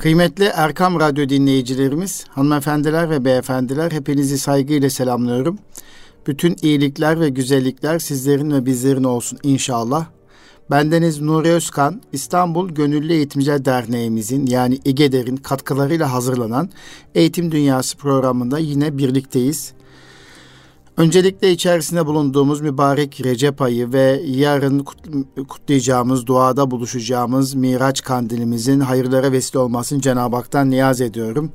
Kıymetli Erkam Radyo dinleyicilerimiz, hanımefendiler ve beyefendiler hepinizi saygıyla selamlıyorum. Bütün iyilikler ve güzellikler sizlerin ve bizlerin olsun inşallah. Bendeniz Nuri Özkan, İstanbul Gönüllü Eğitimciler Derneğimizin yani İGEDER'in katkılarıyla hazırlanan Eğitim Dünyası programında yine birlikteyiz. Öncelikle içerisinde bulunduğumuz mübarek Recep ayı ve yarın kutlayacağımız, duada buluşacağımız Miraç kandilimizin hayırlara vesile olmasını Cenab-ı Hak'tan niyaz ediyorum.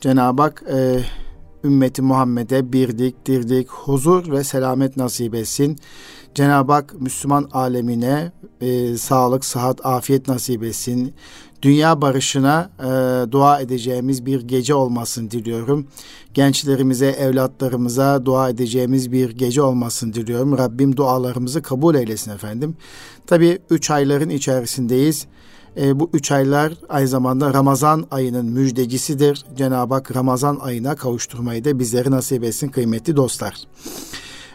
Cenab-ı Hak e, ümmeti Muhammed'e birlik, dirlik, huzur ve selamet nasip etsin. Cenab-ı Hak Müslüman alemine e, sağlık, sıhhat, afiyet nasip etsin. Dünya barışına e, dua edeceğimiz bir gece olmasını diliyorum. Gençlerimize, evlatlarımıza dua edeceğimiz bir gece olmasını diliyorum. Rabbim dualarımızı kabul eylesin efendim. Tabii üç ayların içerisindeyiz. E, bu üç aylar aynı zamanda Ramazan ayının müjdecisidir. Cenab-ı Hak Ramazan ayına kavuşturmayı da bizlere nasip etsin kıymetli dostlar.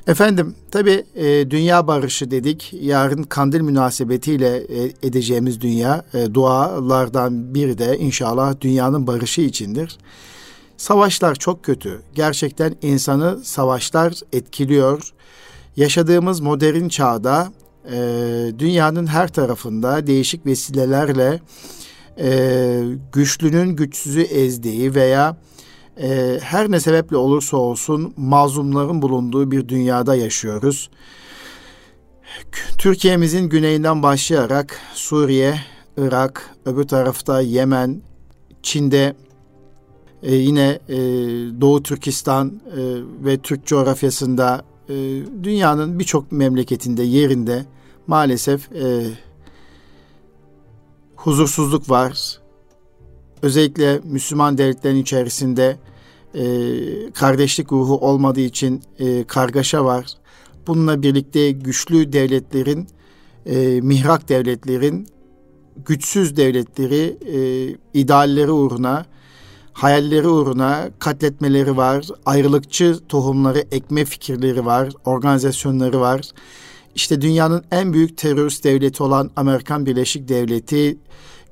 Efendim tabi e, dünya barışı dedik. Yarın kandil münasebetiyle e, edeceğimiz dünya e, dualardan biri de inşallah dünyanın barışı içindir. Savaşlar çok kötü. Gerçekten insanı savaşlar etkiliyor. Yaşadığımız modern çağda e, dünyanın her tarafında değişik vesilelerle e, güçlünün güçsüzü ezdiği veya e, her ne sebeple olursa olsun mazlumların bulunduğu bir dünyada yaşıyoruz. Türkiye'mizin güneyinden başlayarak Suriye, Irak, öbür tarafta Yemen, Çin'de e, yine e, Doğu Türkistan e, ve Türk coğrafyasında e, dünyanın birçok memleketinde yerinde maalesef e, huzursuzluk var. Özellikle Müslüman devletlerin içerisinde e, kardeşlik ruhu olmadığı için e, kargaşa var. Bununla birlikte güçlü devletlerin, e, mihrak devletlerin, güçsüz devletleri e, idealleri uğruna, hayalleri uğruna katletmeleri var. Ayrılıkçı tohumları ekme fikirleri var, organizasyonları var. İşte dünyanın en büyük terörist devleti olan Amerikan Birleşik Devleti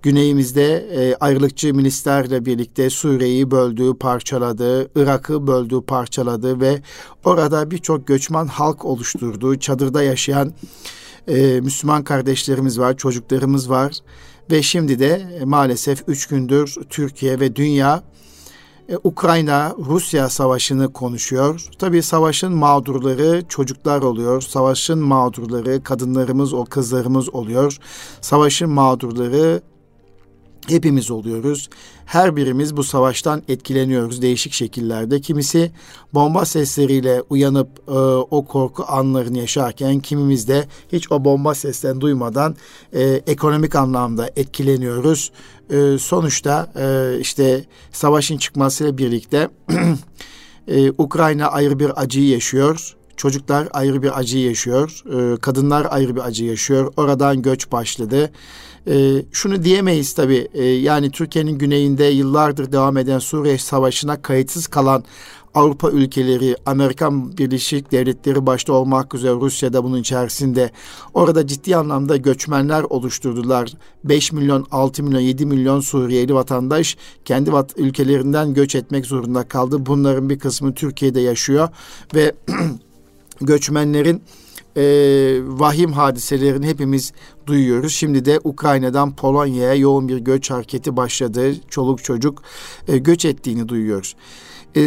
güneyimizde e, ayrılıkçı milislerle birlikte Suriye'yi böldü, parçaladı, Irak'ı böldü, parçaladı ve orada birçok göçmen halk oluşturdu. Çadırda yaşayan e, Müslüman kardeşlerimiz var, çocuklarımız var ve şimdi de e, maalesef üç gündür Türkiye ve dünya e, Ukrayna-Rusya savaşını konuşuyor. Tabii savaşın mağdurları çocuklar oluyor. Savaşın mağdurları kadınlarımız, o kızlarımız oluyor. Savaşın mağdurları hepimiz oluyoruz. Her birimiz bu savaştan etkileniyoruz değişik şekillerde. Kimisi bomba sesleriyle uyanıp e, o korku anlarını yaşarken kimimiz de hiç o bomba seslerini duymadan e, ekonomik anlamda etkileniyoruz. E, sonuçta e, işte savaşın çıkmasıyla birlikte e, Ukrayna ayrı bir acıyı yaşıyor. Çocuklar ayrı bir acı yaşıyor. E, kadınlar ayrı bir acı yaşıyor. Oradan göç başladı. E, şunu diyemeyiz tabii. E, yani Türkiye'nin güneyinde yıllardır devam eden Suriye Savaşı'na kayıtsız kalan Avrupa ülkeleri, Amerikan Birleşik Devletleri başta olmak üzere Rusya'da bunun içerisinde orada ciddi anlamda göçmenler oluşturdular. 5 milyon, 6 milyon, 7 milyon Suriyeli vatandaş kendi vat ülkelerinden göç etmek zorunda kaldı. Bunların bir kısmı Türkiye'de yaşıyor ve göçmenlerin e, vahim hadiselerini hepimiz duyuyoruz. Şimdi de Ukrayna'dan Polonya'ya yoğun bir göç hareketi başladı. Çoluk çocuk e, göç ettiğini duyuyoruz. E,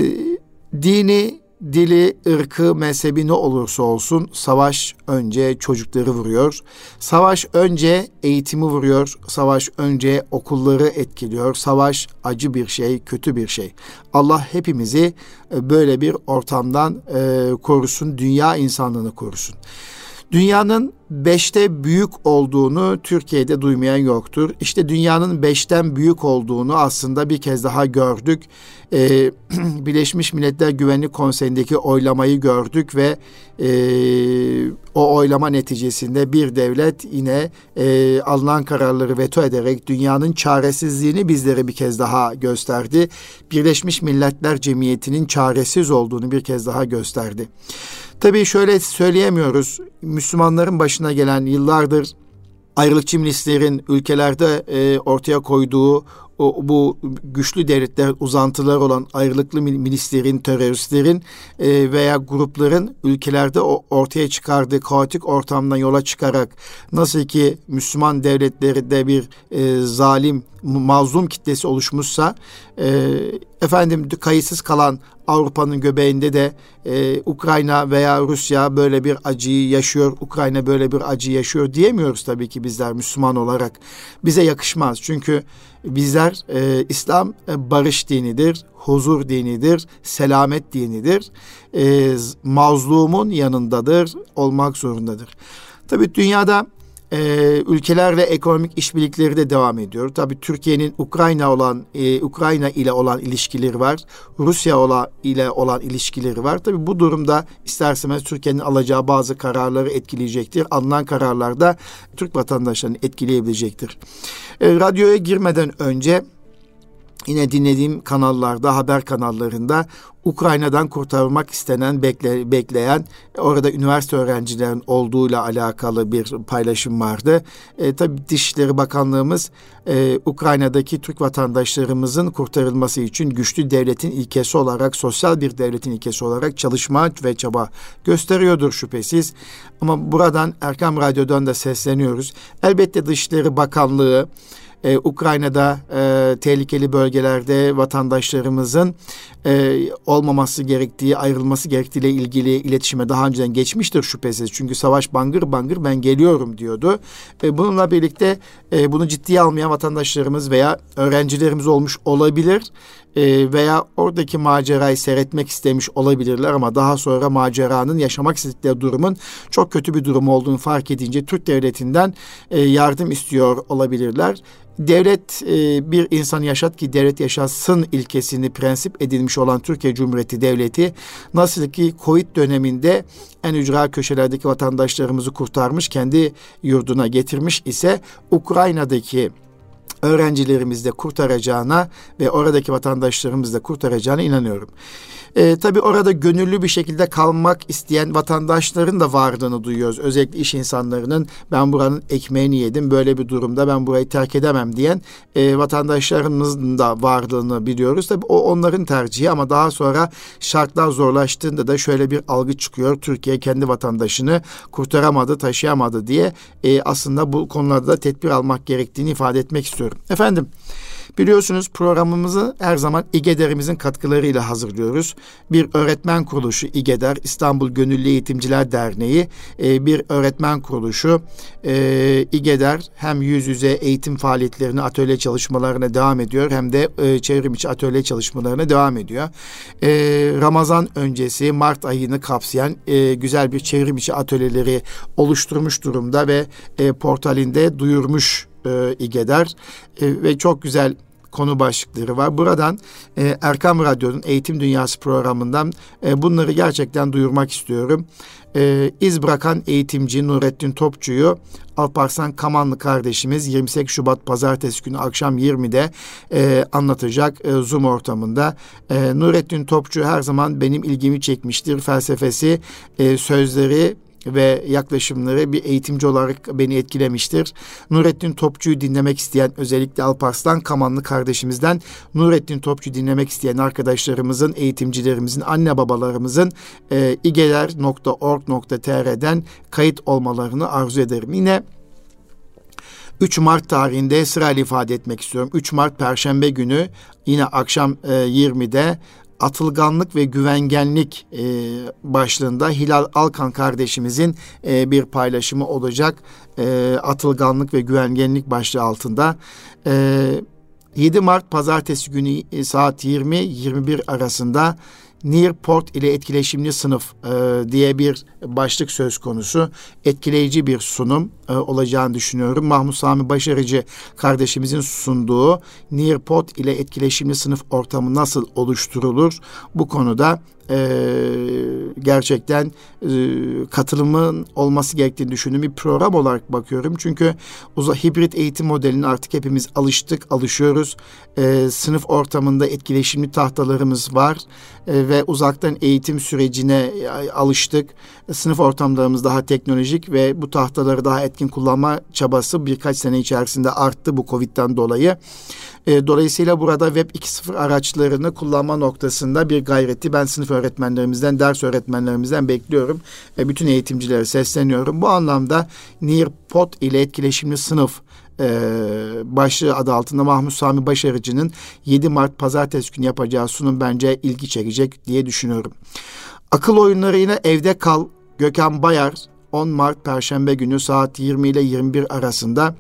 dini dili, ırkı, mezhebi ne olursa olsun savaş önce çocukları vuruyor. Savaş önce eğitimi vuruyor. Savaş önce okulları etkiliyor. Savaş acı bir şey, kötü bir şey. Allah hepimizi e, böyle bir ortamdan e, korusun, dünya insanlığını korusun. Dünyanın beşte büyük olduğunu Türkiye'de duymayan yoktur. İşte dünyanın beşten büyük olduğunu aslında bir kez daha gördük. Ee, Birleşmiş Milletler Güvenlik Konseyi'ndeki oylamayı gördük ve e, o oylama neticesinde bir devlet yine e, alınan kararları veto ederek dünyanın çaresizliğini bizlere bir kez daha gösterdi. Birleşmiş Milletler Cemiyeti'nin çaresiz olduğunu bir kez daha gösterdi. Tabii şöyle söyleyemiyoruz. Müslümanların başına gelen yıllardır ayrılıkçı milislerin ülkelerde e, ortaya koyduğu o, bu güçlü devletler uzantılar olan ayrılıklı milislerin, teröristlerin e, veya grupların ülkelerde o ortaya çıkardığı kaotik ortamdan yola çıkarak nasıl ki Müslüman devletleri de bir e, zalim mazlum kitlesi oluşmuşsa e, efendim kayıtsız kalan Avrupa'nın göbeğinde de e, Ukrayna veya Rusya böyle bir acıyı yaşıyor, Ukrayna böyle bir acı yaşıyor diyemiyoruz tabii ki bizler Müslüman olarak. Bize yakışmaz çünkü bizler e, İslam e, barış dinidir, huzur dinidir, selamet dinidir. E, mazlumun yanındadır, olmak zorundadır. Tabii dünyada e, ülkelerle ekonomik işbirlikleri de devam ediyor. Tabii Türkiye'nin Ukrayna olan e, Ukrayna ile olan ilişkileri var. Rusya ola, ile olan ilişkileri var. Tabii bu durumda isterseniz Türkiye'nin alacağı bazı kararları etkileyecektir. Alınan kararlar da Türk vatandaşlarını etkileyebilecektir. E, radyoya girmeden önce Yine dinlediğim kanallarda, haber kanallarında Ukrayna'dan kurtarılmak istenen, bekle, bekleyen, orada üniversite öğrencilerin olduğuyla alakalı bir paylaşım vardı. E, tabii Dışişleri Bakanlığımız e, Ukrayna'daki Türk vatandaşlarımızın kurtarılması için güçlü devletin ilkesi olarak, sosyal bir devletin ilkesi olarak çalışma ve çaba gösteriyordur şüphesiz. Ama buradan Erkam Radyo'dan da sesleniyoruz. Elbette Dışişleri Bakanlığı, e, Ukrayna'da e, tehlikeli bölgelerde vatandaşlarımızın e, olmaması gerektiği, ayrılması gerektiğiyle ilgili iletişime daha önceden geçmiştir şüphesiz. Çünkü savaş bangır bangır ben geliyorum diyordu. E, bununla birlikte e, bunu ciddiye almayan vatandaşlarımız veya öğrencilerimiz olmuş olabilir e, veya oradaki macerayı seyretmek istemiş olabilirler ama daha sonra maceranın yaşamak istedikleri durumun çok kötü bir durum olduğunu fark edince Türk devletinden e, yardım istiyor olabilirler. Devlet e, bir insan yaşat ki devlet yaşasın ilkesini prensip edilmiş olan Türkiye Cumhuriyeti Devleti nasıl ki Covid döneminde en ücra köşelerdeki vatandaşlarımızı kurtarmış, kendi yurduna getirmiş ise Ukrayna'daki öğrencilerimiz de kurtaracağına ve oradaki vatandaşlarımız da kurtaracağına inanıyorum. E, tabii orada gönüllü bir şekilde kalmak isteyen vatandaşların da varlığını duyuyoruz. Özellikle iş insanlarının ben buranın ekmeğini yedim böyle bir durumda ben burayı terk edemem diyen e, vatandaşlarımızın da varlığını biliyoruz. Tabii o onların tercihi ama daha sonra şartlar zorlaştığında da şöyle bir algı çıkıyor. Türkiye kendi vatandaşını kurtaramadı, taşıyamadı diye e, aslında bu konularda tedbir almak gerektiğini ifade etmek istiyorum. Efendim Biliyorsunuz programımızı her zaman İGEDER'imizin katkılarıyla hazırlıyoruz. Bir öğretmen kuruluşu İGEDER, İstanbul Gönüllü Eğitimciler Derneği e, bir öğretmen kuruluşu. E, İGEDER hem yüz yüze eğitim faaliyetlerini, atölye çalışmalarına devam ediyor hem de e, çevrim içi atölye çalışmalarına devam ediyor. Ramazan öncesi Mart ayını kapsayan güzel bir çevrim içi atölyeleri oluşturmuş durumda ve portalinde duyurmuş e, İGEDER e, ve çok güzel konu başlıkları var. Buradan e, Erkam Radyo'nun Eğitim Dünyası programından e, bunları gerçekten duyurmak istiyorum. E, iz bırakan eğitimci Nurettin Topçu'yu Alparslan Kamanlı kardeşimiz 28 Şubat Pazartesi günü akşam 20'de e, anlatacak e, Zoom ortamında. E, Nurettin Topçu her zaman benim ilgimi çekmiştir. Felsefesi, e, sözleri ve yaklaşımları bir eğitimci olarak beni etkilemiştir. Nurettin Topçu'yu dinlemek isteyen özellikle Alparslan Kamanlı kardeşimizden Nurettin Topçu dinlemek isteyen arkadaşlarımızın, eğitimcilerimizin, anne babalarımızın e, igeler.org.tr'den kayıt olmalarını arzu ederim. Yine 3 Mart tarihinde sırayla ifade etmek istiyorum. 3 Mart Perşembe günü yine akşam e, 20'de atılganlık ve güvengenlik e, başlığında Hilal Alkan kardeşimizin e, bir paylaşımı olacak. E, atılganlık ve güvengenlik başlığı altında. E, 7 Mart pazartesi günü e, saat 20-21 arasında Nearport ile etkileşimli sınıf e, diye bir başlık söz konusu. Etkileyici bir sunum e, olacağını düşünüyorum. Mahmut Sami Başarıcı kardeşimizin sunduğu Nearport ile etkileşimli sınıf ortamı nasıl oluşturulur? Bu konuda e, gerçekten e, katılımın olması gerektiğini düşündüğüm bir program olarak bakıyorum. Çünkü uza, hibrit eğitim modeline artık hepimiz alıştık, alışıyoruz. E, sınıf ortamında etkileşimli tahtalarımız var e, ve uzaktan eğitim sürecine alıştık. Sınıf ortamlarımız daha teknolojik ve bu tahtaları daha etkin kullanma çabası birkaç sene içerisinde arttı bu Covid'den dolayı. E, dolayısıyla burada Web 2.0 araçlarını kullanma noktasında bir gayreti ben sınıf öğretmenlerimizden, ders öğretmenlerimizden bekliyorum. E, bütün eğitimcilere sesleniyorum. Bu anlamda Nearpod ile etkileşimli sınıf e, başlığı adı altında Mahmut Sami Başarıcı'nın 7 Mart pazartesi günü yapacağı sunum bence ilgi çekecek diye düşünüyorum. Akıl oyunları yine evde kal Gökhan Bayar 10 Mart Perşembe günü saat 20 ile 21 arasında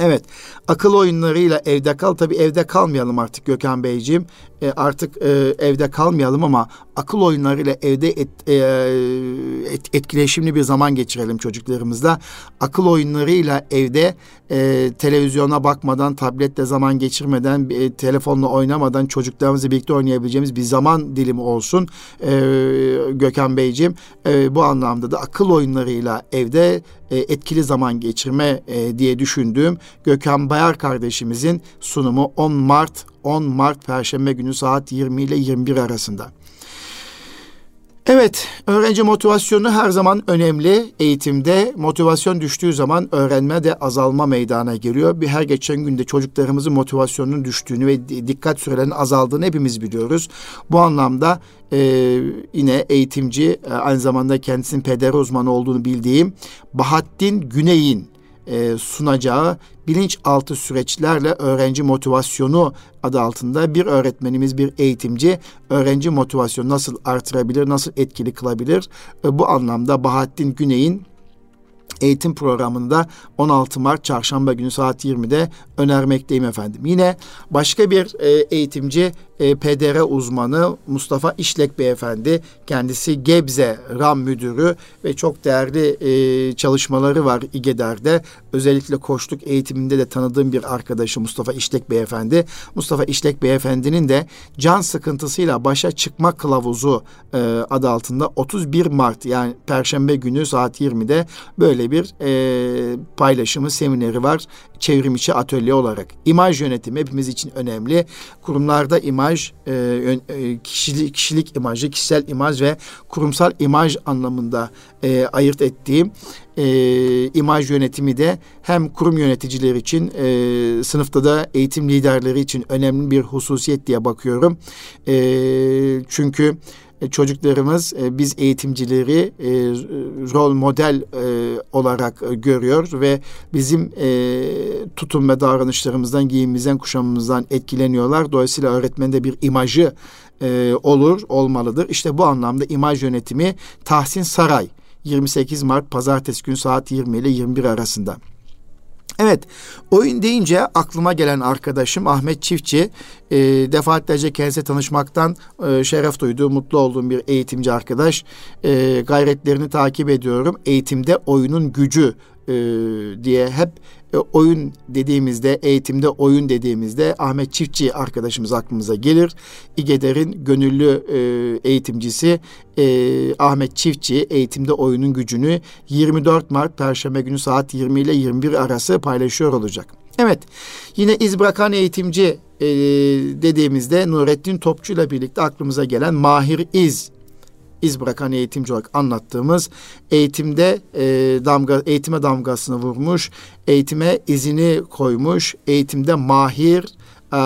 Evet, akıl oyunlarıyla evde kal. Tabii evde kalmayalım artık Gökhan Beyciğim. E, artık e, evde kalmayalım ama akıl oyunlarıyla evde et, e, et, etkileşimli bir zaman geçirelim çocuklarımızla. Akıl oyunlarıyla evde e, televizyona bakmadan, tabletle zaman geçirmeden, e, telefonla oynamadan çocuklarımızla birlikte oynayabileceğimiz bir zaman dilimi olsun e, Gökhan Beyciğim. E, bu anlamda da akıl oyunlarıyla evde e, etkili zaman geçirme e, diye düşündüğüm Gökhan Bayar kardeşimizin sunumu 10 Mart 10 Mart Perşembe günü saat 20 ile 21 arasında. Evet, öğrenci motivasyonu her zaman önemli. Eğitimde motivasyon düştüğü zaman öğrenme de azalma meydana geliyor. Bir her geçen günde çocuklarımızın motivasyonunun düştüğünü ve dikkat sürelerinin azaldığını hepimiz biliyoruz. Bu anlamda e, yine eğitimci, e, aynı zamanda kendisinin peder uzmanı olduğunu bildiğim Bahattin Güney'in e, sunacağı bilinçaltı süreçlerle öğrenci motivasyonu adı altında bir öğretmenimiz, bir eğitimci öğrenci motivasyonu nasıl artırabilir, nasıl etkili kılabilir? E, bu anlamda Bahattin Güney'in eğitim programında 16 Mart çarşamba günü saat 20'de önermekteyim efendim. Yine başka bir e, eğitimci e, PDR uzmanı Mustafa İşlek Beyefendi. Kendisi Gebze RAM müdürü ve çok değerli e, çalışmaları var İGEDER'de. Özellikle koçluk eğitiminde de tanıdığım bir arkadaşı Mustafa İşlek Beyefendi. Mustafa İşlek Beyefendi'nin de can sıkıntısıyla başa çıkma kılavuzu e, adı altında 31 Mart yani Perşembe günü saat 20'de böyle bir e, paylaşımı, semineri var. Çevrim içi atölye olarak. İmaj yönetimi hepimiz için önemli. Kurumlarda imaj imaj, e, e, kişilik, kişilik imajı, kişisel imaj ve kurumsal imaj anlamında e, ayırt ettiğim imaj yönetimi de hem kurum yöneticileri için sınıfta da eğitim liderleri için önemli bir hususiyet diye bakıyorum. E, çünkü e, çocuklarımız e, biz eğitimcileri e, rol model olarak görüyor ve bizim tutum ve davranışlarımızdan, giyimimizden, kuşamımızdan etkileniyorlar. Dolayısıyla öğretmende bir imajı olur, olmalıdır. İşte bu anlamda imaj yönetimi Tahsin Saray 28 Mart Pazartesi günü saat 20 ile 21 arasında. Evet, oyun deyince aklıma gelen arkadaşım Ahmet Çiftçi. E, defaatlerce kendisiyle tanışmaktan e, şeref duyduğum, mutlu olduğum bir eğitimci arkadaş. E, gayretlerini takip ediyorum. Eğitimde oyunun gücü e, diye hep e, oyun dediğimizde, eğitimde oyun dediğimizde Ahmet Çiftçi arkadaşımız aklımıza gelir. İGEDER'in gönüllü e, eğitimcisi e, Ahmet Çiftçi eğitimde oyunun gücünü 24 Mart Perşembe günü saat 20 ile 21 arası paylaşıyor olacak. Evet, yine iz bırakan eğitimci e, dediğimizde Nurettin Topçu ile birlikte aklımıza gelen Mahir İz iz bırakan eğitimci olarak anlattığımız eğitimde e, damga eğitime damgasını vurmuş, eğitime izini koymuş, eğitimde mahir e,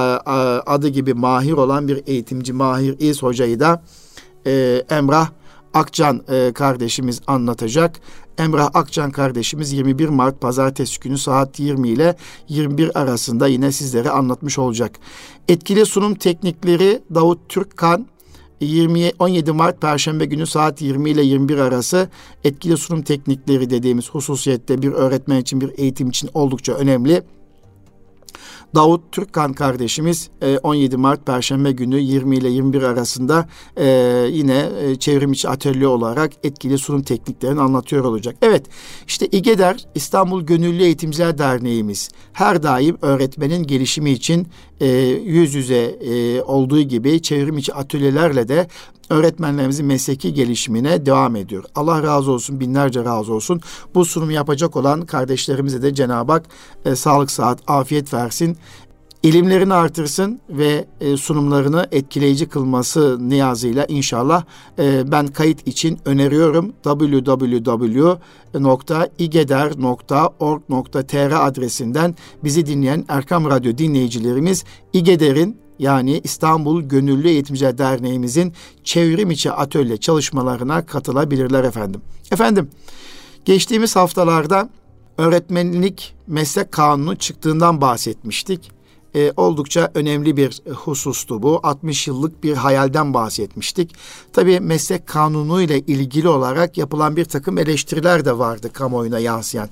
adı gibi mahir olan bir eğitimci Mahir İz hocayı da e, Emrah Akcan e, kardeşimiz anlatacak. Emrah Akcan kardeşimiz 21 Mart pazartesi günü saat 20 ile 21 arasında yine sizlere anlatmış olacak. Etkili sunum teknikleri Davut Türkkan 20 17 Mart Perşembe günü saat 20 ile 21 arası etkili sunum teknikleri dediğimiz hususiyette bir öğretmen için bir eğitim için oldukça önemli. Davut Türkkan kardeşimiz 17 e, Mart Perşembe günü 20 ile 21 arasında e, yine e, çevrim içi atölye olarak etkili sunum tekniklerini anlatıyor olacak. Evet işte İGEDER İstanbul Gönüllü Eğitimciler Derneğimiz her daim öğretmenin gelişimi için yüz yüze olduğu gibi çevrim içi atölyelerle de öğretmenlerimizin mesleki gelişimine devam ediyor. Allah razı olsun, binlerce razı olsun. Bu sunumu yapacak olan kardeşlerimize de Cenab-ı Hak e, sağlık, saat, afiyet versin. ilimlerini artırsın ve e, sunumlarını etkileyici kılması niyazıyla inşallah e, ben kayıt için öneriyorum www.igeder.org.tr adresinden bizi dinleyen Erkam Radyo dinleyicilerimiz İgeder'in yani İstanbul Gönüllü Eğitimciler Derneğimizin çevrim içi atölye çalışmalarına katılabilirler efendim. Efendim geçtiğimiz haftalarda öğretmenlik meslek kanunu çıktığından bahsetmiştik e, oldukça önemli bir husustu bu. 60 yıllık bir hayalden bahsetmiştik. Tabii meslek kanunu ile ilgili olarak yapılan bir takım eleştiriler de vardı kamuoyuna yansıyan.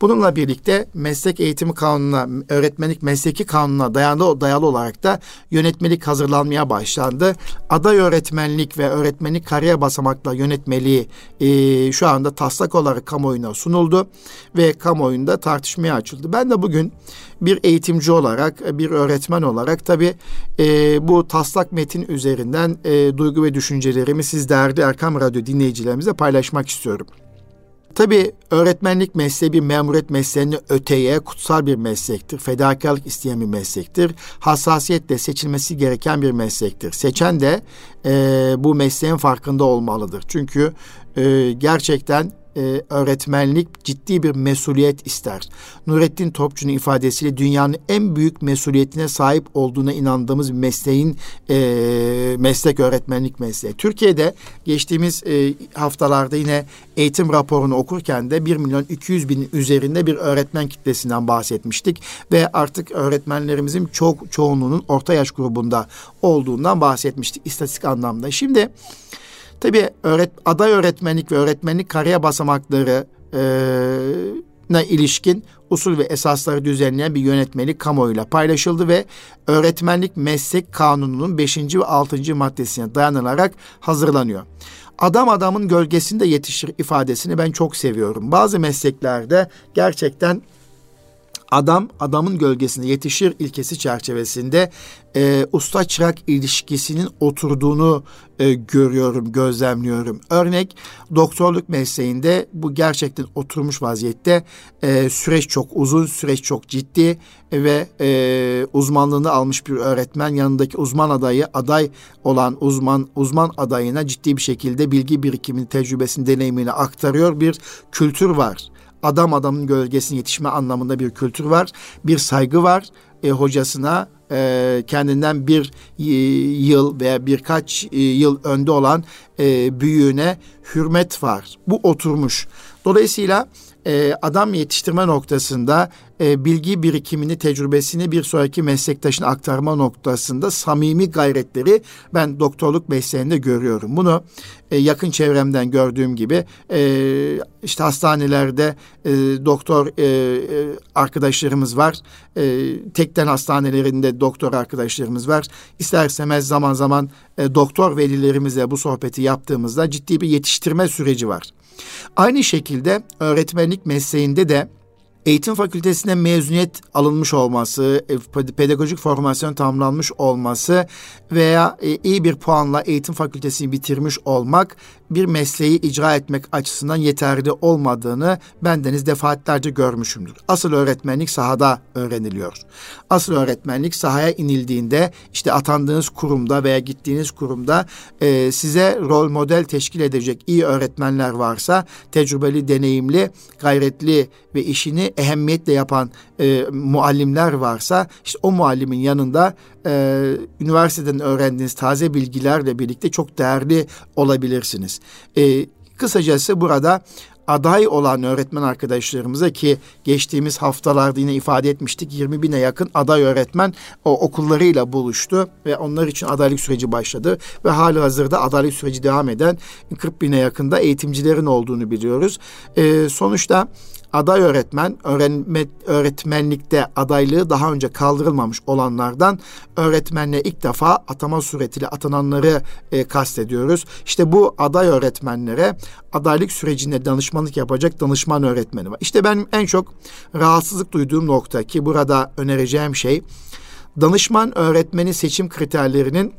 Bununla birlikte meslek eğitimi kanununa, öğretmenlik mesleki kanununa dayalı, dayalı olarak da yönetmelik hazırlanmaya başlandı. Aday öğretmenlik ve öğretmenlik kariyer basamakla yönetmeliği e, şu anda taslak olarak kamuoyuna sunuldu ve kamuoyunda tartışmaya açıldı. Ben de bugün bir eğitimci olarak, bir öğretmen olarak tabii e, bu taslak metin üzerinden e, duygu ve düşüncelerimi siz değerli Erkam Radyo dinleyicilerimize paylaşmak istiyorum. Tabii öğretmenlik mesleği bir memuriyet mesleğini öteye kutsal bir meslektir. Fedakarlık isteyen bir meslektir. Hassasiyetle seçilmesi gereken bir meslektir. Seçen de e, bu mesleğin farkında olmalıdır. Çünkü e, gerçekten e, öğretmenlik ciddi bir mesuliyet ister. Nurettin Topçu'nun ifadesiyle dünyanın en büyük mesuliyetine sahip olduğuna inandığımız mesleğin e, meslek öğretmenlik mesleği. Türkiye'de geçtiğimiz e, haftalarda yine eğitim raporunu okurken de 1 milyon 200 bin üzerinde bir öğretmen kitlesinden bahsetmiştik ve artık öğretmenlerimizin çok çoğunluğunun orta yaş grubunda olduğundan bahsetmiştik istatistik anlamda. Şimdi Tabii öğret, aday öğretmenlik ve öğretmenlik kariyer basamakları e, ilişkin usul ve esasları düzenleyen bir yönetmelik kamuoyuyla paylaşıldı ve öğretmenlik meslek kanununun 5. ve 6. maddesine dayanılarak hazırlanıyor. Adam adamın gölgesinde yetişir ifadesini ben çok seviyorum. Bazı mesleklerde gerçekten adam adamın gölgesinde yetişir ilkesi çerçevesinde e, usta çırak ilişkisinin oturduğunu e, görüyorum, gözlemliyorum. Örnek doktorluk mesleğinde bu gerçekten oturmuş vaziyette. E, süreç çok uzun, süreç çok ciddi ve e, uzmanlığını almış bir öğretmen yanındaki uzman adayı aday olan uzman uzman adayına ciddi bir şekilde bilgi birikimini, tecrübesini, deneyimini aktarıyor. Bir kültür var adam adamın gölgesine yetişme anlamında bir kültür var. Bir saygı var e, hocasına e, kendinden bir e, yıl veya birkaç e, yıl önde olan e, büyüğüne hürmet var. Bu oturmuş. Dolayısıyla e, adam yetiştirme noktasında e, bilgi birikimini, tecrübesini bir sonraki meslektaşına aktarma noktasında samimi gayretleri ben doktorluk mesleğinde görüyorum. Bunu e, yakın çevremden gördüğüm gibi e, işte hastanelerde e, doktor e, e, arkadaşlarımız var. E, tekten hastanelerinde doktor arkadaşlarımız var. İsterseniz zaman zaman e, doktor velilerimizle bu sohbeti yaptığımızda ciddi bir yetiştirme süreci var. Aynı şekilde öğretmenlik mesleğinde de eğitim fakültesine mezuniyet alınmış olması, e, pedagojik formasyon tamamlanmış olması veya e, iyi bir puanla eğitim fakültesini bitirmiş olmak bir mesleği icra etmek açısından yeterli olmadığını bendeniz defaatlerce görmüşümdür. Asıl öğretmenlik sahada öğreniliyor. Asıl öğretmenlik sahaya inildiğinde işte atandığınız kurumda veya gittiğiniz kurumda e, size rol model teşkil edecek iyi öğretmenler varsa tecrübeli, deneyimli, gayretli ve işini ehemmiyetle yapan e, muallimler varsa işte o muallimin yanında e, üniversiteden öğrendiğiniz taze bilgilerle birlikte çok değerli olabilirsiniz. E, kısacası burada aday olan öğretmen arkadaşlarımıza ki geçtiğimiz haftalarda yine ifade etmiştik 20 bine yakın aday öğretmen o okullarıyla buluştu ve onlar için adaylık süreci başladı ve hali hazırda adaylık süreci devam eden 40 bine yakında eğitimcilerin olduğunu biliyoruz. E, sonuçta aday öğretmen öğrenme, öğretmenlikte adaylığı daha önce kaldırılmamış olanlardan öğretmenle ilk defa atama suretiyle atananları e, kastediyoruz. İşte bu aday öğretmenlere adaylık sürecinde danışmanlık yapacak danışman öğretmeni var. İşte ben en çok rahatsızlık duyduğum nokta ki burada önereceğim şey danışman öğretmeni seçim kriterlerinin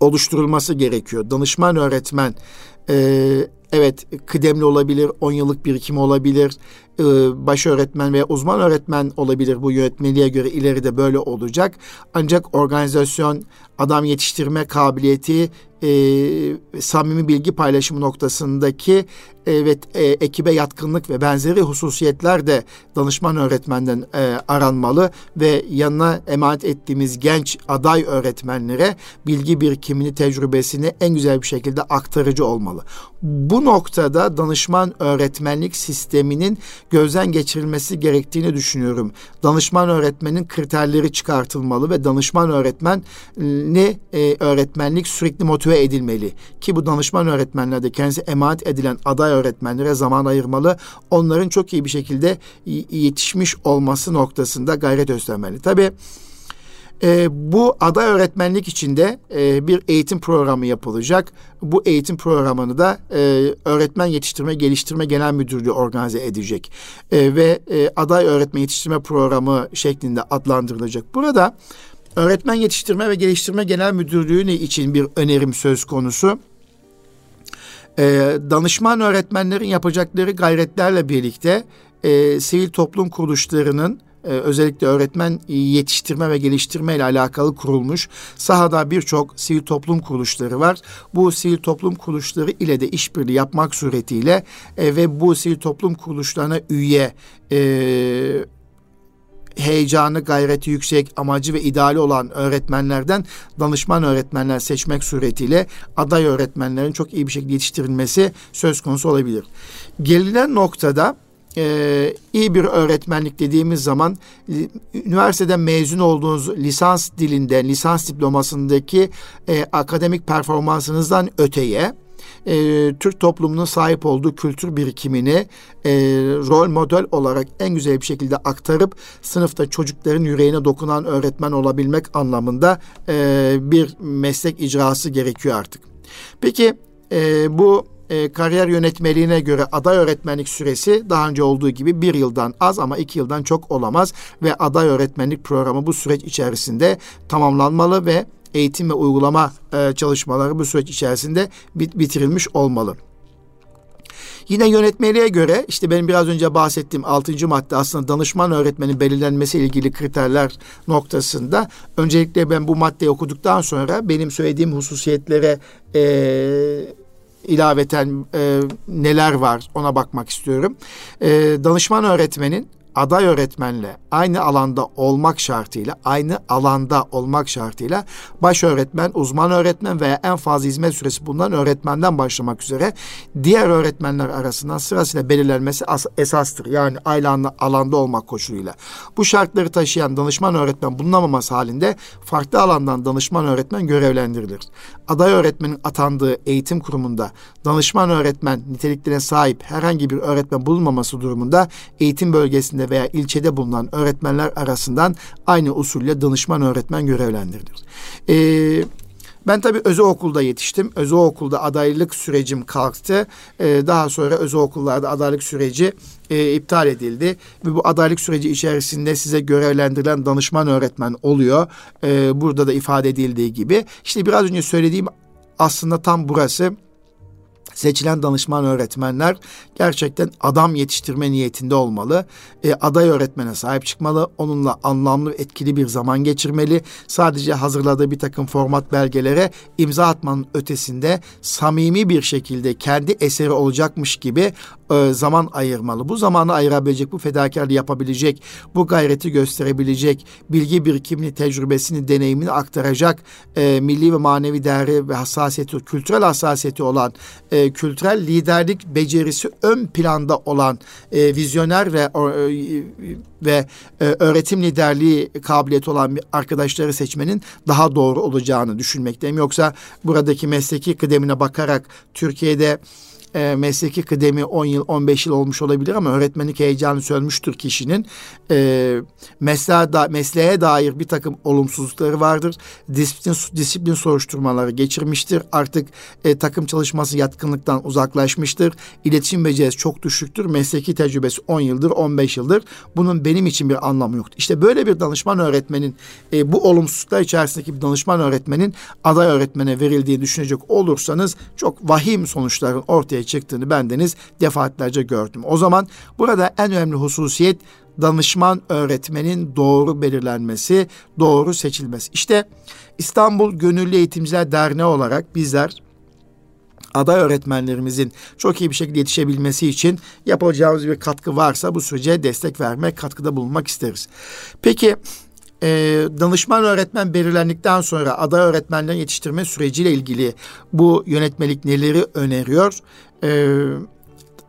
oluşturulması gerekiyor. Danışman öğretmen E, evet kıdemli olabilir, 10 yıllık birikimi olabilir, e, baş öğretmen ve uzman öğretmen olabilir bu yönetmeliğe göre ileride böyle olacak. Ancak organizasyon, adam yetiştirme kabiliyeti, e, samimi bilgi paylaşımı noktasındaki evet e, ekibe yatkınlık ve benzeri hususiyetler de danışman öğretmenden e, aranmalı ve yanına emanet ettiğimiz genç aday öğretmenlere bilgi birikimini, tecrübesini en güzel bir şekilde aktarıcı olmalı. Bu noktada danışman öğretmenlik sisteminin gözden geçirilmesi gerektiğini düşünüyorum. Danışman öğretmenin kriterleri çıkartılmalı ve danışman öğretmen ne e, öğretmenlik sürekli motive edilmeli ki bu danışman öğretmenlerde kendisi emanet edilen aday öğretmenlere zaman ayırmalı. Onların çok iyi bir şekilde yetişmiş olması noktasında gayret göstermeli. Tabii e, bu aday öğretmenlik içinde e, bir eğitim programı yapılacak. Bu eğitim programını da e, Öğretmen Yetiştirme Geliştirme Genel Müdürlüğü organize edecek. E, ve e, aday öğretmen yetiştirme programı şeklinde adlandırılacak. Burada Öğretmen Yetiştirme ve Geliştirme Genel Müdürlüğü için bir önerim söz konusu. E, danışman öğretmenlerin yapacakları gayretlerle birlikte e, sivil toplum kuruluşlarının e, özellikle öğretmen yetiştirme ve geliştirme ile alakalı kurulmuş sahada birçok sivil toplum kuruluşları var. Bu sivil toplum kuruluşları ile de işbirliği yapmak suretiyle e, ve bu sivil toplum kuruluşlarına üye e, heyecanı, gayreti yüksek, amacı ve ideali olan öğretmenlerden danışman öğretmenler seçmek suretiyle aday öğretmenlerin çok iyi bir şekilde yetiştirilmesi söz konusu olabilir. Gelinen noktada e, iyi bir öğretmenlik dediğimiz zaman üniversiteden mezun olduğunuz lisans dilinde, lisans diplomasındaki e, akademik performansınızdan öteye e, Türk toplumunun sahip olduğu kültür birikimini e, rol model olarak en güzel bir şekilde aktarıp sınıfta çocukların yüreğine dokunan öğretmen olabilmek anlamında e, bir meslek icrası gerekiyor artık. Peki e, bu e, kariyer yönetmeliğine göre aday öğretmenlik süresi daha önce olduğu gibi bir yıldan az ama iki yıldan çok olamaz ve aday öğretmenlik programı bu süreç içerisinde tamamlanmalı ve eğitim ve uygulama e, çalışmaları bu süreç içerisinde bit bitirilmiş olmalı. Yine yönetmeliğe göre işte benim biraz önce bahsettiğim altıncı madde aslında danışman öğretmenin belirlenmesi ilgili kriterler noktasında öncelikle ben bu maddeyi okuduktan sonra benim söylediğim hususiyetlere e, ilaveten e, neler var ona bakmak istiyorum. E, danışman öğretmenin aday öğretmenle aynı alanda olmak şartıyla, aynı alanda olmak şartıyla baş öğretmen, uzman öğretmen veya en fazla hizmet süresi bulunan öğretmenden başlamak üzere diğer öğretmenler arasından sırasıyla belirlenmesi esastır. Yani aynı alanda olmak koşuluyla. Bu şartları taşıyan danışman öğretmen bulunamaması halinde farklı alandan danışman öğretmen görevlendirilir. Aday öğretmenin atandığı eğitim kurumunda danışman öğretmen niteliklerine sahip herhangi bir öğretmen bulunmaması durumunda eğitim bölgesinde ilçesinde veya ilçede bulunan öğretmenler arasından aynı usulle danışman öğretmen görevlendirilir. Ee, ben tabii özel okulda yetiştim. Özel okulda adaylık sürecim kalktı. Ee, daha sonra özel okullarda adaylık süreci e, iptal edildi. Ve bu adaylık süreci içerisinde size görevlendirilen danışman öğretmen oluyor. Ee, burada da ifade edildiği gibi. İşte biraz önce söylediğim aslında tam burası seçilen danışman öğretmenler gerçekten adam yetiştirme niyetinde olmalı. E, aday öğretmene sahip çıkmalı. Onunla anlamlı etkili bir zaman geçirmeli. Sadece hazırladığı bir takım format belgelere imza atmanın ötesinde samimi bir şekilde kendi eseri olacakmış gibi e, zaman ayırmalı. Bu zamanı ayırabilecek, bu fedakarlığı yapabilecek, bu gayreti gösterebilecek, bilgi birikimini, tecrübesini, deneyimini aktaracak e, milli ve manevi değeri ve hassasiyeti, kültürel hassasiyeti olan, e, kültürel liderlik becerisi ön planda olan e, vizyoner ve e, ve e, öğretim liderliği kabiliyeti olan arkadaşları seçmenin daha doğru olacağını düşünmekteyim. Yoksa buradaki mesleki kıdemine bakarak Türkiye'de e, mesleki kıdemi 10 yıl 15 yıl olmuş olabilir ama öğretmenlik heyecanı sönmüştür kişinin. E, mesleğe, da, mesleğe dair bir takım olumsuzlukları vardır. Disiplin, disiplin soruşturmaları geçirmiştir. Artık e, takım çalışması yatkınlıktan uzaklaşmıştır. İletişim becerisi çok düşüktür. Mesleki tecrübesi 10 yıldır 15 yıldır. Bunun benim için bir anlamı yoktur. İşte böyle bir danışman öğretmenin e, bu olumsuzluklar içerisindeki bir danışman öğretmenin aday öğretmene verildiğini düşünecek olursanız çok vahim sonuçların ortaya çıktığını bendeniz defaatlerce gördüm. O zaman burada en önemli hususiyet danışman öğretmenin doğru belirlenmesi, doğru seçilmesi. İşte İstanbul Gönüllü Eğitimciler Derneği olarak bizler aday öğretmenlerimizin çok iyi bir şekilde yetişebilmesi için yapacağımız bir katkı varsa bu sürece destek vermek, katkıda bulunmak isteriz. Peki e, danışman öğretmen belirlendikten sonra aday öğretmenlerin yetiştirme süreciyle ilgili bu yönetmelik neleri öneriyor? E,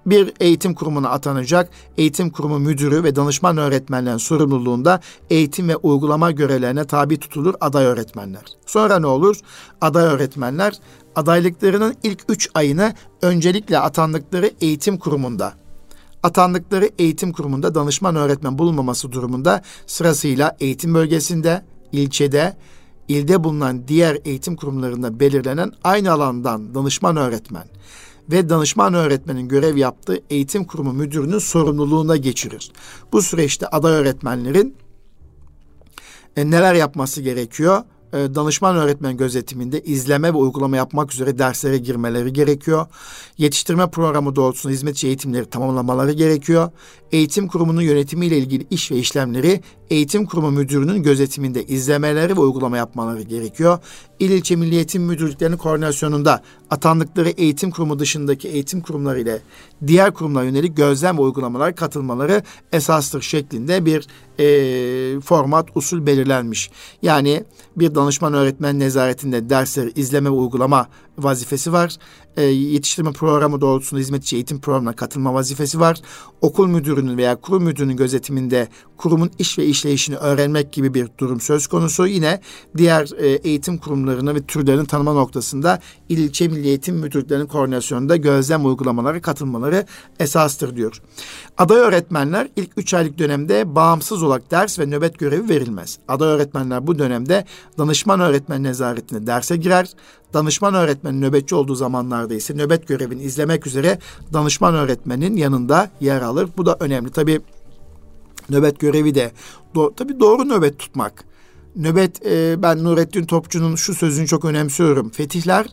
bir eğitim kurumuna atanacak eğitim kurumu müdürü ve danışman öğretmenlerin sorumluluğunda eğitim ve uygulama görevlerine tabi tutulur aday öğretmenler. Sonra ne olur? Aday öğretmenler adaylıklarının ilk üç ayını öncelikle atandıkları eğitim kurumunda atandıkları eğitim kurumunda danışman öğretmen bulunmaması durumunda sırasıyla eğitim bölgesinde, ilçede, ilde bulunan diğer eğitim kurumlarında belirlenen aynı alandan danışman öğretmen ve danışman öğretmenin görev yaptığı eğitim kurumu müdürünün sorumluluğuna geçirir. Bu süreçte aday öğretmenlerin e, neler yapması gerekiyor? E, danışman öğretmen gözetiminde izleme ve uygulama yapmak üzere derslere girmeleri gerekiyor. Yetiştirme programı doğrultusunda hizmetçi eğitimleri tamamlamaları gerekiyor. Eğitim kurumunun yönetimiyle ilgili iş ve işlemleri eğitim kurumu müdürünün gözetiminde izlemeleri ve uygulama yapmaları gerekiyor. İl ilçe milli eğitim müdürlüklerinin koordinasyonunda atandıkları eğitim kurumu dışındaki eğitim kurumları ile diğer kurumlara yönelik gözlem ve uygulamalar katılmaları esastır şeklinde bir e, format, usul belirlenmiş. Yani bir danışman öğretmen nezaretinde dersleri izleme ve uygulama vazifesi var. E, yetiştirme programı doğrultusunda hizmetçi eğitim programına katılma vazifesi var. Okul müdürünün veya kurum müdürünün gözetiminde kurumun iş ve işleyişini öğrenmek gibi bir durum söz konusu. Yine diğer e, eğitim kurumlarını ve türlerini tanıma noktasında il ilçe milli eğitim müdürlüklerinin koordinasyonunda gözlem uygulamaları katılmaları esastır diyor. Aday öğretmenler ilk üç aylık dönemde bağımsız olarak ders ve nöbet görevi verilmez. Aday öğretmenler bu dönemde danışman öğretmen nezaretine derse girer. Danışman öğretmenin nöbetçi olduğu zamanlarda ise nöbet görevini izlemek üzere danışman öğretmenin yanında yer alır. Bu da önemli. Tabii nöbet görevi de do tabii doğru nöbet tutmak. Nöbet e, ben Nurettin Topçu'nun şu sözünü çok önemsiyorum. Fetihler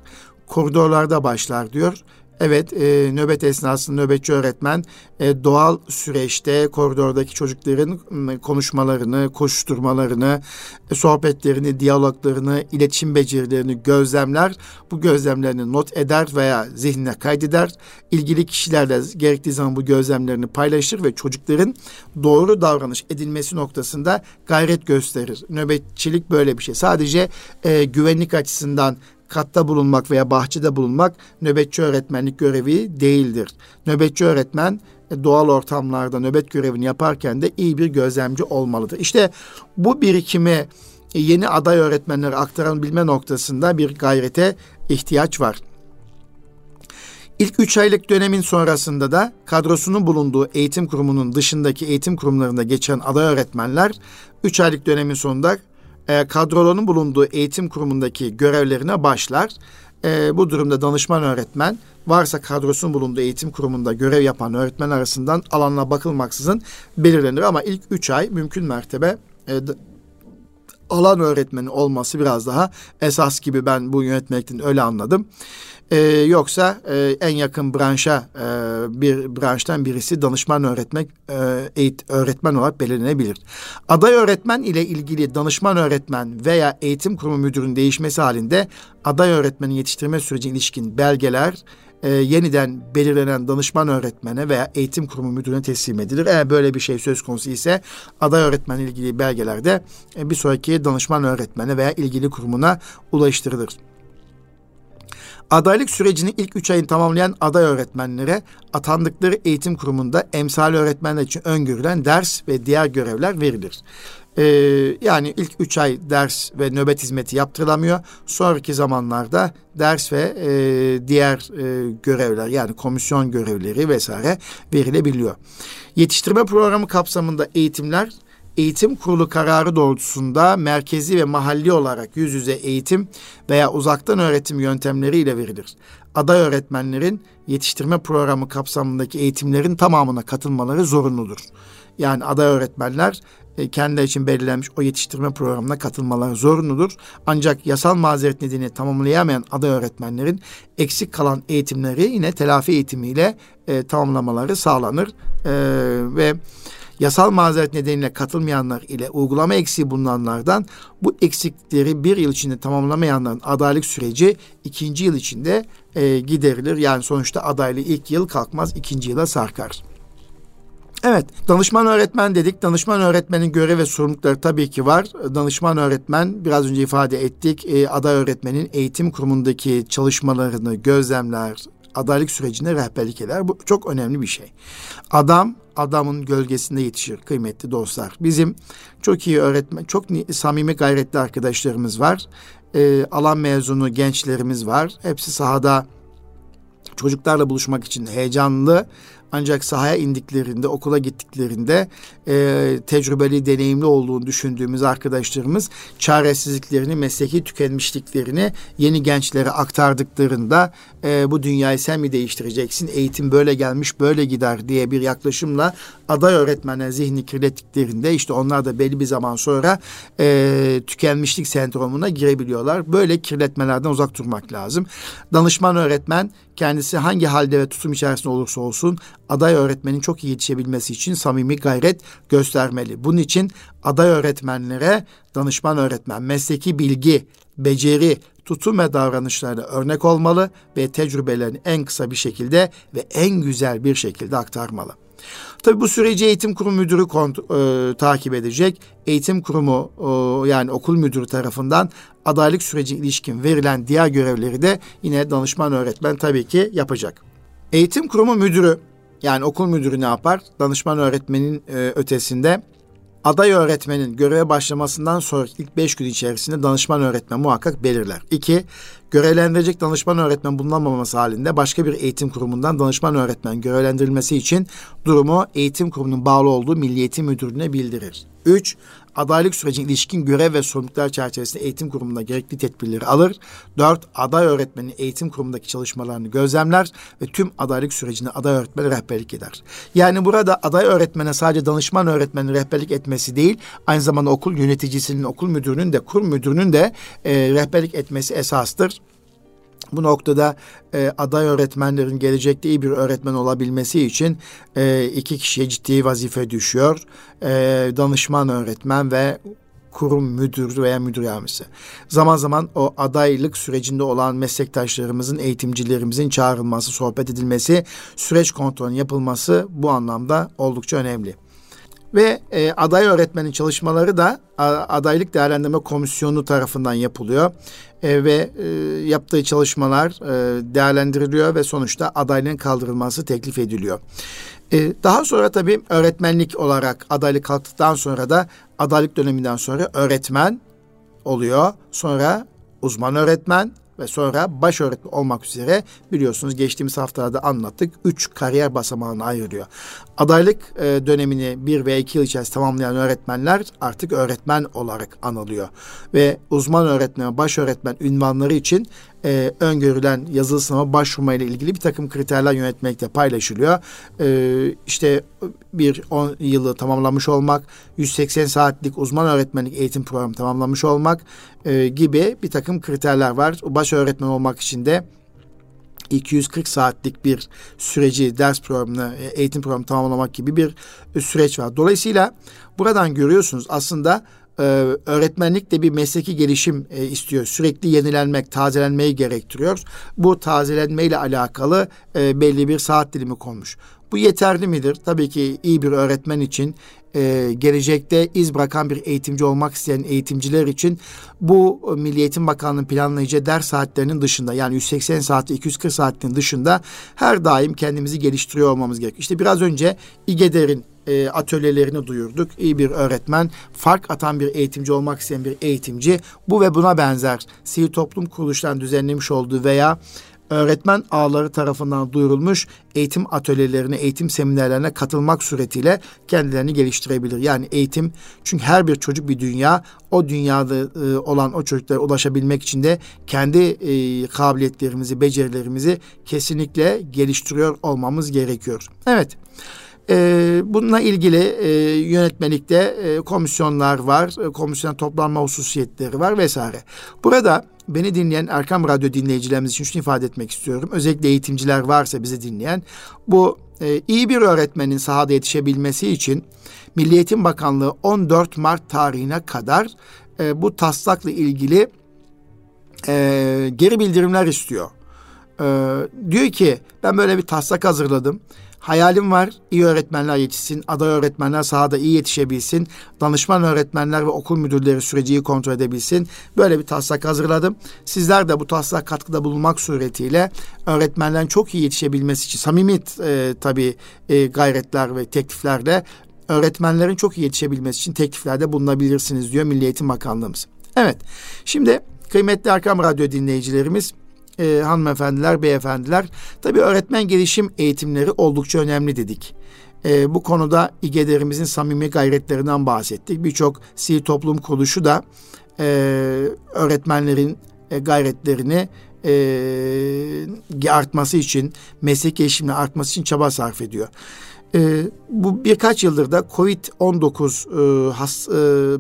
koridorlarda başlar diyor. Evet e, nöbet esnasında nöbetçi öğretmen e, doğal süreçte koridordaki çocukların konuşmalarını, koşturmalarını, e, sohbetlerini, diyaloglarını, iletişim becerilerini gözlemler. Bu gözlemlerini not eder veya zihnine kaydeder. İlgili kişilerle gerektiği zaman bu gözlemlerini paylaşır ve çocukların doğru davranış edilmesi noktasında gayret gösterir. Nöbetçilik böyle bir şey. Sadece e, güvenlik açısından katta bulunmak veya bahçede bulunmak nöbetçi öğretmenlik görevi değildir. Nöbetçi öğretmen e, doğal ortamlarda nöbet görevini yaparken de iyi bir gözlemci olmalıdır. İşte bu birikimi e, yeni aday öğretmenlere aktarabilme noktasında bir gayrete ihtiyaç var. İlk üç aylık dönemin sonrasında da kadrosunun bulunduğu eğitim kurumunun dışındaki eğitim kurumlarında geçen aday öğretmenler üç aylık dönemin sonunda e, kadrolarının bulunduğu eğitim kurumundaki görevlerine başlar. E, bu durumda danışman öğretmen varsa kadrosunun bulunduğu eğitim kurumunda görev yapan öğretmen arasından alanına bakılmaksızın belirlenir. Ama ilk üç ay mümkün mertebe e, alan öğretmeni olması biraz daha esas gibi ben bu yönetmelikten öyle anladım. Ee, yoksa e, en yakın branşa e, bir branştan birisi danışman öğretmek e, eğit, öğretmen olarak belirlenebilir. Aday öğretmen ile ilgili danışman öğretmen veya eğitim kurumu müdürünün değişmesi halinde aday öğretmenin yetiştirme süreci ilişkin belgeler e, yeniden belirlenen danışman öğretmene veya eğitim kurumu müdürüne teslim edilir. Eğer böyle bir şey söz konusu ise aday öğretmen ilgili belgeler de e, bir sonraki danışman öğretmene veya ilgili kurumuna ulaştırılır. Adaylık sürecini ilk üç ayın tamamlayan aday öğretmenlere atandıkları eğitim kurumunda emsal öğretmenler için öngörülen ders ve diğer görevler verilir. Ee, yani ilk üç ay ders ve nöbet hizmeti yaptırılamıyor. Sonraki zamanlarda ders ve e, diğer e, görevler yani komisyon görevleri vesaire verilebiliyor. Yetiştirme programı kapsamında eğitimler eğitim kurulu kararı doğrultusunda merkezi ve mahalli olarak yüz yüze eğitim veya uzaktan öğretim yöntemleriyle verilir. Aday öğretmenlerin yetiştirme programı kapsamındaki eğitimlerin tamamına katılmaları zorunludur. Yani aday öğretmenler e, kendileri için belirlenmiş o yetiştirme programına katılmaları zorunludur. Ancak yasal mazeret nedeni tamamlayamayan aday öğretmenlerin eksik kalan eğitimleri yine telafi eğitimiyle e, tamamlamaları sağlanır. E, ve yasal mazeret nedeniyle katılmayanlar ile uygulama eksiği bulunanlardan bu eksikleri bir yıl içinde tamamlamayanların adaylık süreci ikinci yıl içinde e, giderilir. Yani sonuçta adaylığı ilk yıl kalkmaz ikinci yıla sarkar. Evet, danışman öğretmen dedik. Danışman öğretmenin görev ve sorumlulukları tabii ki var. Danışman öğretmen biraz önce ifade ettik. E, aday öğretmenin eğitim kurumundaki çalışmalarını gözlemler, adaylık sürecinde rehberlik eder. Bu çok önemli bir şey. Adam adamın gölgesinde yetişir kıymetli dostlar. Bizim çok iyi öğretmen, çok samimi gayretli arkadaşlarımız var. E, alan mezunu gençlerimiz var. Hepsi sahada çocuklarla buluşmak için heyecanlı ancak sahaya indiklerinde, okula gittiklerinde e, tecrübeli, deneyimli olduğunu düşündüğümüz arkadaşlarımız çaresizliklerini, mesleki tükenmişliklerini yeni gençlere aktardıklarında e, bu dünyayı sen mi değiştireceksin, eğitim böyle gelmiş, böyle gider diye bir yaklaşımla aday öğretmenler zihni kirlettiklerinde işte onlar da belli bir zaman sonra e, tükenmişlik sendromuna girebiliyorlar. Böyle kirletmelerden uzak durmak lazım. Danışman öğretmen kendisi hangi halde ve tutum içerisinde olursa olsun aday öğretmenin çok iyi yetişebilmesi için samimi gayret göstermeli. Bunun için aday öğretmenlere danışman öğretmen mesleki bilgi, beceri, tutum ve davranışlarına örnek olmalı ve tecrübelerini en kısa bir şekilde ve en güzel bir şekilde aktarmalı. Tabi bu süreci eğitim kurum müdürü kont e, takip edecek. Eğitim kurumu e, yani okul müdürü tarafından adaylık süreci ilişkin verilen diğer görevleri de yine danışman öğretmen tabii ki yapacak. Eğitim kurumu müdürü yani okul müdürü ne yapar? Danışman öğretmenin e, ötesinde aday öğretmenin göreve başlamasından sonra ilk beş gün içerisinde danışman öğretmen muhakkak belirler. İki, görevlendirecek danışman öğretmen bulunamaması halinde başka bir eğitim kurumundan danışman öğretmen görevlendirilmesi için durumu eğitim kurumunun bağlı olduğu Milli Eğitim Müdürlüğü'ne bildirir. Üç, adaylık sürecine ilişkin görev ve sorumluluklar çerçevesinde eğitim kurumunda gerekli tedbirleri alır. Dört, aday öğretmenin eğitim kurumundaki çalışmalarını gözlemler ve tüm adaylık sürecinde aday öğretmeni rehberlik eder. Yani burada aday öğretmene sadece danışman öğretmenin rehberlik etmesi değil, aynı zamanda okul yöneticisinin, okul müdürünün de, kurum müdürünün de e, rehberlik etmesi esastır. Bu noktada e, aday öğretmenlerin gelecekte iyi bir öğretmen olabilmesi için e, iki kişiye ciddi vazife düşüyor. E, danışman öğretmen ve kurum müdür veya müdür yardımcısı. Zaman zaman o adaylık sürecinde olan meslektaşlarımızın, eğitimcilerimizin çağrılması, sohbet edilmesi, süreç kontrolünün yapılması bu anlamda oldukça önemli. Ve e, aday öğretmenin çalışmaları da adaylık değerlendirme komisyonu tarafından yapılıyor e, ve e, yaptığı çalışmalar e, değerlendiriliyor ve sonuçta adaylığın kaldırılması teklif ediliyor. E, daha sonra tabii öğretmenlik olarak adaylık kalktıktan sonra da adaylık döneminden sonra öğretmen oluyor. Sonra uzman öğretmen, ve sonra baş öğretmen olmak üzere biliyorsunuz geçtiğimiz haftalarda anlattık. Üç kariyer basamağını ayırıyor. Adaylık e, dönemini bir ve iki yıl içerisinde tamamlayan öğretmenler artık öğretmen olarak anılıyor. Ve uzman öğretmen, baş öğretmen ünvanları için e, öngörülen yazılı sınava başvurma ile ilgili bir takım kriterler yönetmekte paylaşılıyor. E, işte bir 10 yılı tamamlamış olmak, 180 saatlik uzman öğretmenlik eğitim programı tamamlamış olmak e, gibi bir takım kriterler var. Baş öğretmen olmak için de 240 saatlik bir süreci, ders programını, e, eğitim programı tamamlamak gibi bir süreç var. Dolayısıyla buradan görüyorsunuz aslında e, öğretmenlik de bir mesleki gelişim e, istiyor. Sürekli yenilenmek, tazelenmeyi gerektiriyor. Bu tazelenmeyle alakalı belli bir saat dilimi konmuş. Bu yeterli midir? Tabii ki iyi bir öğretmen için e, gelecekte iz bırakan bir eğitimci olmak isteyen eğitimciler için bu e, Milli Eğitim Bakanlığı'nın planlayacağı ders saatlerinin dışında yani 180 saat 240 saatin dışında her daim kendimizi geliştiriyor olmamız gerekiyor. İşte biraz önce İGEDER'in e, atölyelerini duyurduk. İyi bir öğretmen, fark atan bir eğitimci olmak isteyen bir eğitimci bu ve buna benzer sivil toplum kuruluşlarının düzenlemiş olduğu veya öğretmen ağları tarafından duyurulmuş eğitim atölyelerine, eğitim seminerlerine katılmak suretiyle kendilerini geliştirebilir. Yani eğitim çünkü her bir çocuk bir dünya. O dünyada e, olan o çocuklara ulaşabilmek için de kendi e, kabiliyetlerimizi, becerilerimizi kesinlikle geliştiriyor olmamız gerekiyor. Evet. E, bununla ilgili e, yönetmelikte komisyonlar var, komisyon toplanma hususiyetleri var vesaire. Burada beni dinleyen Erkam Radyo dinleyicilerimiz için şunu ifade etmek istiyorum. Özellikle eğitimciler varsa bizi dinleyen bu e, iyi bir öğretmenin sahada yetişebilmesi için Milli Eğitim Bakanlığı 14 Mart tarihine kadar e, bu taslakla ilgili e, geri bildirimler istiyor. E, diyor ki ben böyle bir taslak hazırladım. Hayalim var iyi öğretmenler yetişsin, aday öğretmenler sahada iyi yetişebilsin, danışman öğretmenler ve okul müdürleri süreci kontrol edebilsin. Böyle bir taslak hazırladım. Sizler de bu taslak katkıda bulunmak suretiyle öğretmenlerin çok iyi yetişebilmesi için samimi e, tabii e, gayretler ve tekliflerde öğretmenlerin çok iyi yetişebilmesi için tekliflerde bulunabilirsiniz diyor Milli Eğitim Bakanlığımız. Evet şimdi kıymetli Erkam Radyo dinleyicilerimiz e, hanımefendiler, beyefendiler. Tabii öğretmen gelişim eğitimleri oldukça önemli dedik. E, bu konuda İGEDER'imizin samimi gayretlerinden bahsettik. Birçok sivil toplum kuruluşu da e, öğretmenlerin e, gayretlerini e, artması için, meslek gelişiminin artması için çaba sarf ediyor. E, bu birkaç yıldır da Covid-19 e, has, e,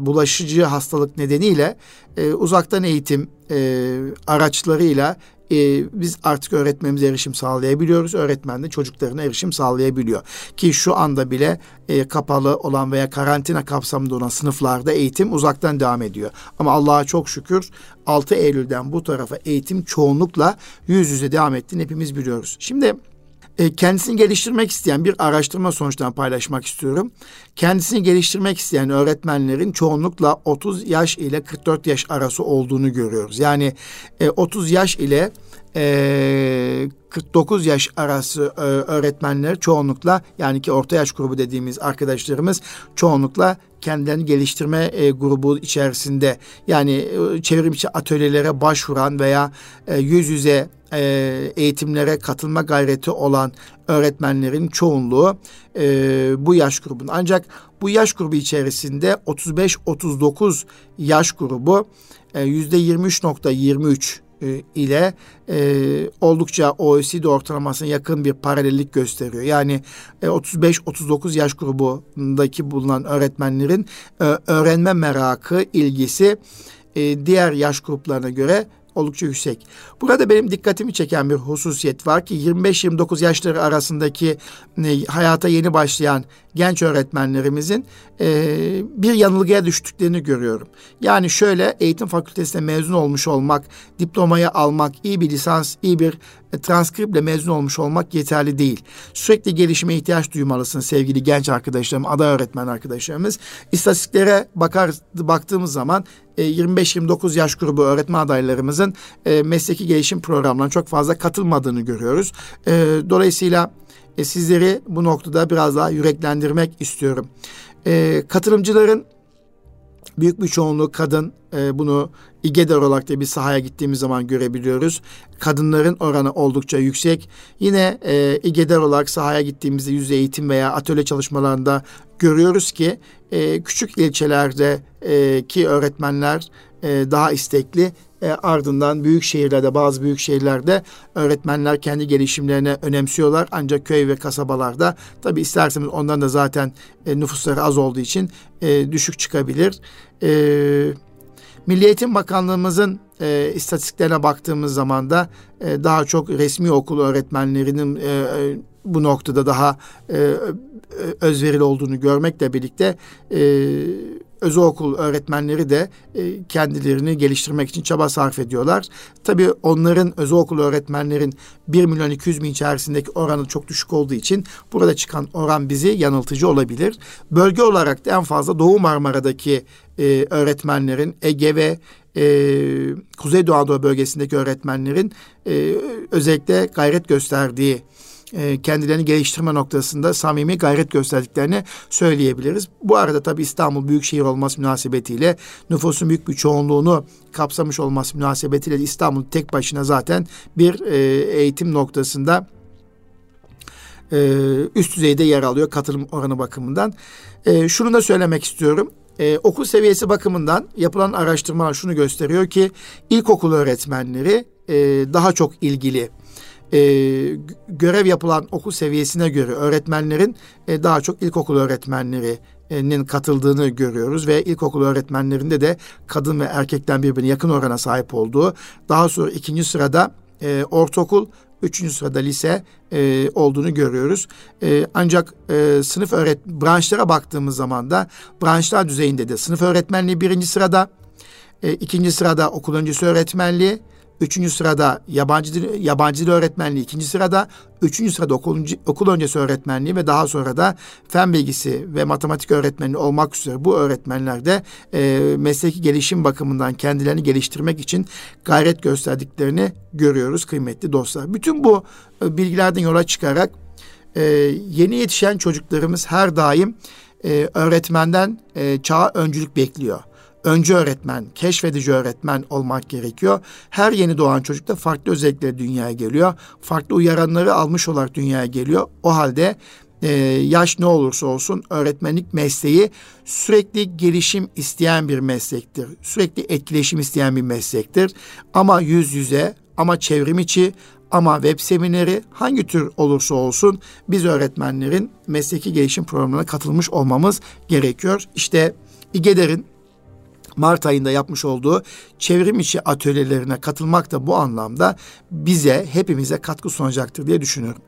bulaşıcı hastalık nedeniyle e, uzaktan eğitim e, araçlarıyla e, biz artık öğretmenimize erişim sağlayabiliyoruz. Öğretmen de çocuklarına erişim sağlayabiliyor. Ki şu anda bile e, kapalı olan veya karantina kapsamında olan sınıflarda eğitim uzaktan devam ediyor. Ama Allah'a çok şükür 6 Eylül'den bu tarafa eğitim çoğunlukla yüz yüze devam ettiğini hepimiz biliyoruz. Şimdi e, kendisini geliştirmek isteyen bir araştırma sonuçlarını paylaşmak istiyorum. Kendisini geliştirmek isteyen öğretmenlerin çoğunlukla 30 yaş ile 44 yaş arası olduğunu görüyoruz. Yani 30 e, yaş ile 49 e, yaş arası öğretmenler çoğunlukla yani ki orta yaş grubu dediğimiz arkadaşlarımız çoğunlukla kendilerini geliştirme grubu içerisinde yani çevrimçi atölyelere başvuran veya yüz yüze e, eğitimlere katılma gayreti olan öğretmenlerin çoğunluğu e, bu yaş grubunda. Ancak bu yaş grubu içerisinde 35-39 yaş grubu e, yüzde 23.23 e, ile e, oldukça OECD ortalamasına yakın bir paralellik gösteriyor. Yani e, 35-39 yaş grubundaki bulunan öğretmenlerin e, öğrenme merakı, ilgisi e, diğer yaş gruplarına göre oldukça yüksek. Burada benim dikkatimi çeken bir hususiyet var ki 25-29 yaşları arasındaki e, hayata yeni başlayan genç öğretmenlerimizin e, bir yanılgıya düştüklerini görüyorum. Yani şöyle eğitim fakültesinde mezun olmuş olmak, diplomayı almak, iyi bir lisans, iyi bir e, transkriple mezun olmuş olmak yeterli değil. Sürekli gelişime ihtiyaç duymalısın sevgili genç arkadaşlarım, aday öğretmen arkadaşlarımız. İstatistiklere bakar baktığımız zaman 25-29 e, yaş grubu öğretmen adaylarımızın e, mesleki gelişim programlarına çok fazla katılmadığını görüyoruz. E, dolayısıyla e, sizleri bu noktada biraz daha yüreklendirmek istiyorum. E, katılımcıların büyük bir çoğunluğu kadın. E, bunu İGEDER olarak da bir sahaya gittiğimiz zaman görebiliyoruz. Kadınların oranı oldukça yüksek. Yine e, İGEDER olarak sahaya gittiğimizde yüz eğitim veya atölye çalışmalarında görüyoruz ki e, küçük ilçelerde e, ki öğretmenler e, daha istekli e, ardından büyük şehirlerde bazı büyük şehirlerde öğretmenler kendi gelişimlerine önemsiyorlar. Ancak köy ve kasabalarda tabi isterseniz ondan da zaten e, nüfusları az olduğu için e, düşük çıkabilir. E, Milli Eğitim Bakanlığımızın e, istatistiklerine baktığımız zaman da e, daha çok resmi okul öğretmenlerinin e, bu noktada daha e, özverili olduğunu görmekle birlikte e, özel okul öğretmenleri de e, kendilerini geliştirmek için çaba sarf ediyorlar. Tabii onların özel okul öğretmenlerin 1 milyon 200 bin içerisindeki oranı çok düşük olduğu için burada çıkan oran bizi yanıltıcı olabilir. Bölge olarak da en fazla Doğu Marmara'daki e, öğretmenlerin Ege ve e, Kuzeydoğu Anadolu bölgesindeki öğretmenlerin e, özellikle gayret gösterdiği kendilerini geliştirme noktasında samimi gayret gösterdiklerini söyleyebiliriz. Bu arada tabii İstanbul büyük şehir olması münasebetiyle nüfusun büyük bir çoğunluğunu kapsamış olması münasebetiyle İstanbul tek başına zaten bir e, eğitim noktasında e, üst düzeyde yer alıyor katılım oranı bakımından. şunu da söylemek istiyorum. Ee, okul seviyesi bakımından yapılan araştırmalar şunu gösteriyor ki ilkokul öğretmenleri e, daha çok ilgili e, görev yapılan okul seviyesine göre öğretmenlerin e, daha çok ilkokul öğretmenlerinin katıldığını görüyoruz ve ilkokul öğretmenlerinde de kadın ve erkekten birbirine yakın orana sahip olduğu daha sonra ikinci sırada e, ortaokul Üçüncü sırada lise e, olduğunu görüyoruz. E, ancak e, sınıf öğret branşlara baktığımız zaman da branşlar düzeyinde de sınıf öğretmenliği birinci sırada, e, ikinci sırada okul öncesi öğretmenliği, Üçüncü sırada yabancı dil, yabancı dil öğretmenliği ikinci sırada. Üçüncü sırada okul, okul öncesi öğretmenliği ve daha sonra da fen bilgisi ve matematik öğretmenliği olmak üzere bu öğretmenler de e, mesleki gelişim bakımından kendilerini geliştirmek için gayret gösterdiklerini görüyoruz kıymetli dostlar. Bütün bu e, bilgilerden yola çıkarak e, yeni yetişen çocuklarımız her daim e, öğretmenden e, çağa öncülük bekliyor öncü öğretmen, keşfedici öğretmen olmak gerekiyor. Her yeni doğan çocuk da farklı özellikleri dünyaya geliyor. Farklı uyaranları almış olarak dünyaya geliyor. O halde e, yaş ne olursa olsun öğretmenlik mesleği sürekli gelişim isteyen bir meslektir. Sürekli etkileşim isteyen bir meslektir. Ama yüz yüze, ama çevrim içi, ama web semineri hangi tür olursa olsun biz öğretmenlerin mesleki gelişim programına katılmış olmamız gerekiyor. İşte İGEDER'in Mart ayında yapmış olduğu çevrim içi atölyelerine katılmak da bu anlamda bize, hepimize katkı sunacaktır diye düşünüyorum.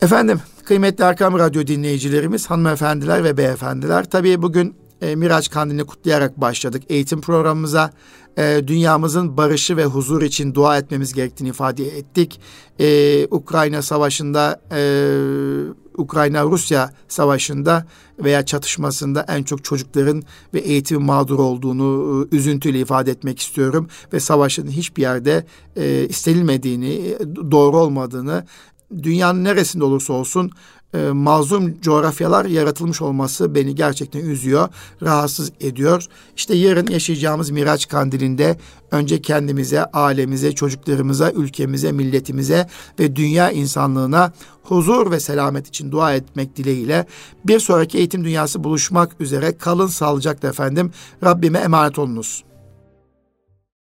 Efendim, kıymetli Erkam Radyo dinleyicilerimiz, hanımefendiler ve beyefendiler, tabii bugün e, Miraç Kandilini kutlayarak başladık eğitim programımıza. E, dünyamızın barışı ve huzur için dua etmemiz gerektiğini ifade ettik. E, Ukrayna Savaşı'nda e, Ukrayna-Rusya savaşında veya çatışmasında en çok çocukların ve eğitim mağdur olduğunu e, üzüntüyle ifade etmek istiyorum ve savaşın hiçbir yerde e, istenilmediğini, e, doğru olmadığını dünyanın neresinde olursa olsun e, mazlum coğrafyalar yaratılmış olması beni gerçekten üzüyor, rahatsız ediyor. İşte yarın yaşayacağımız Miraç Kandili'nde önce kendimize, ailemize, çocuklarımıza, ülkemize, milletimize ve dünya insanlığına huzur ve selamet için dua etmek dileğiyle bir sonraki eğitim dünyası buluşmak üzere kalın sağlıcakla efendim. Rabbime emanet olunuz.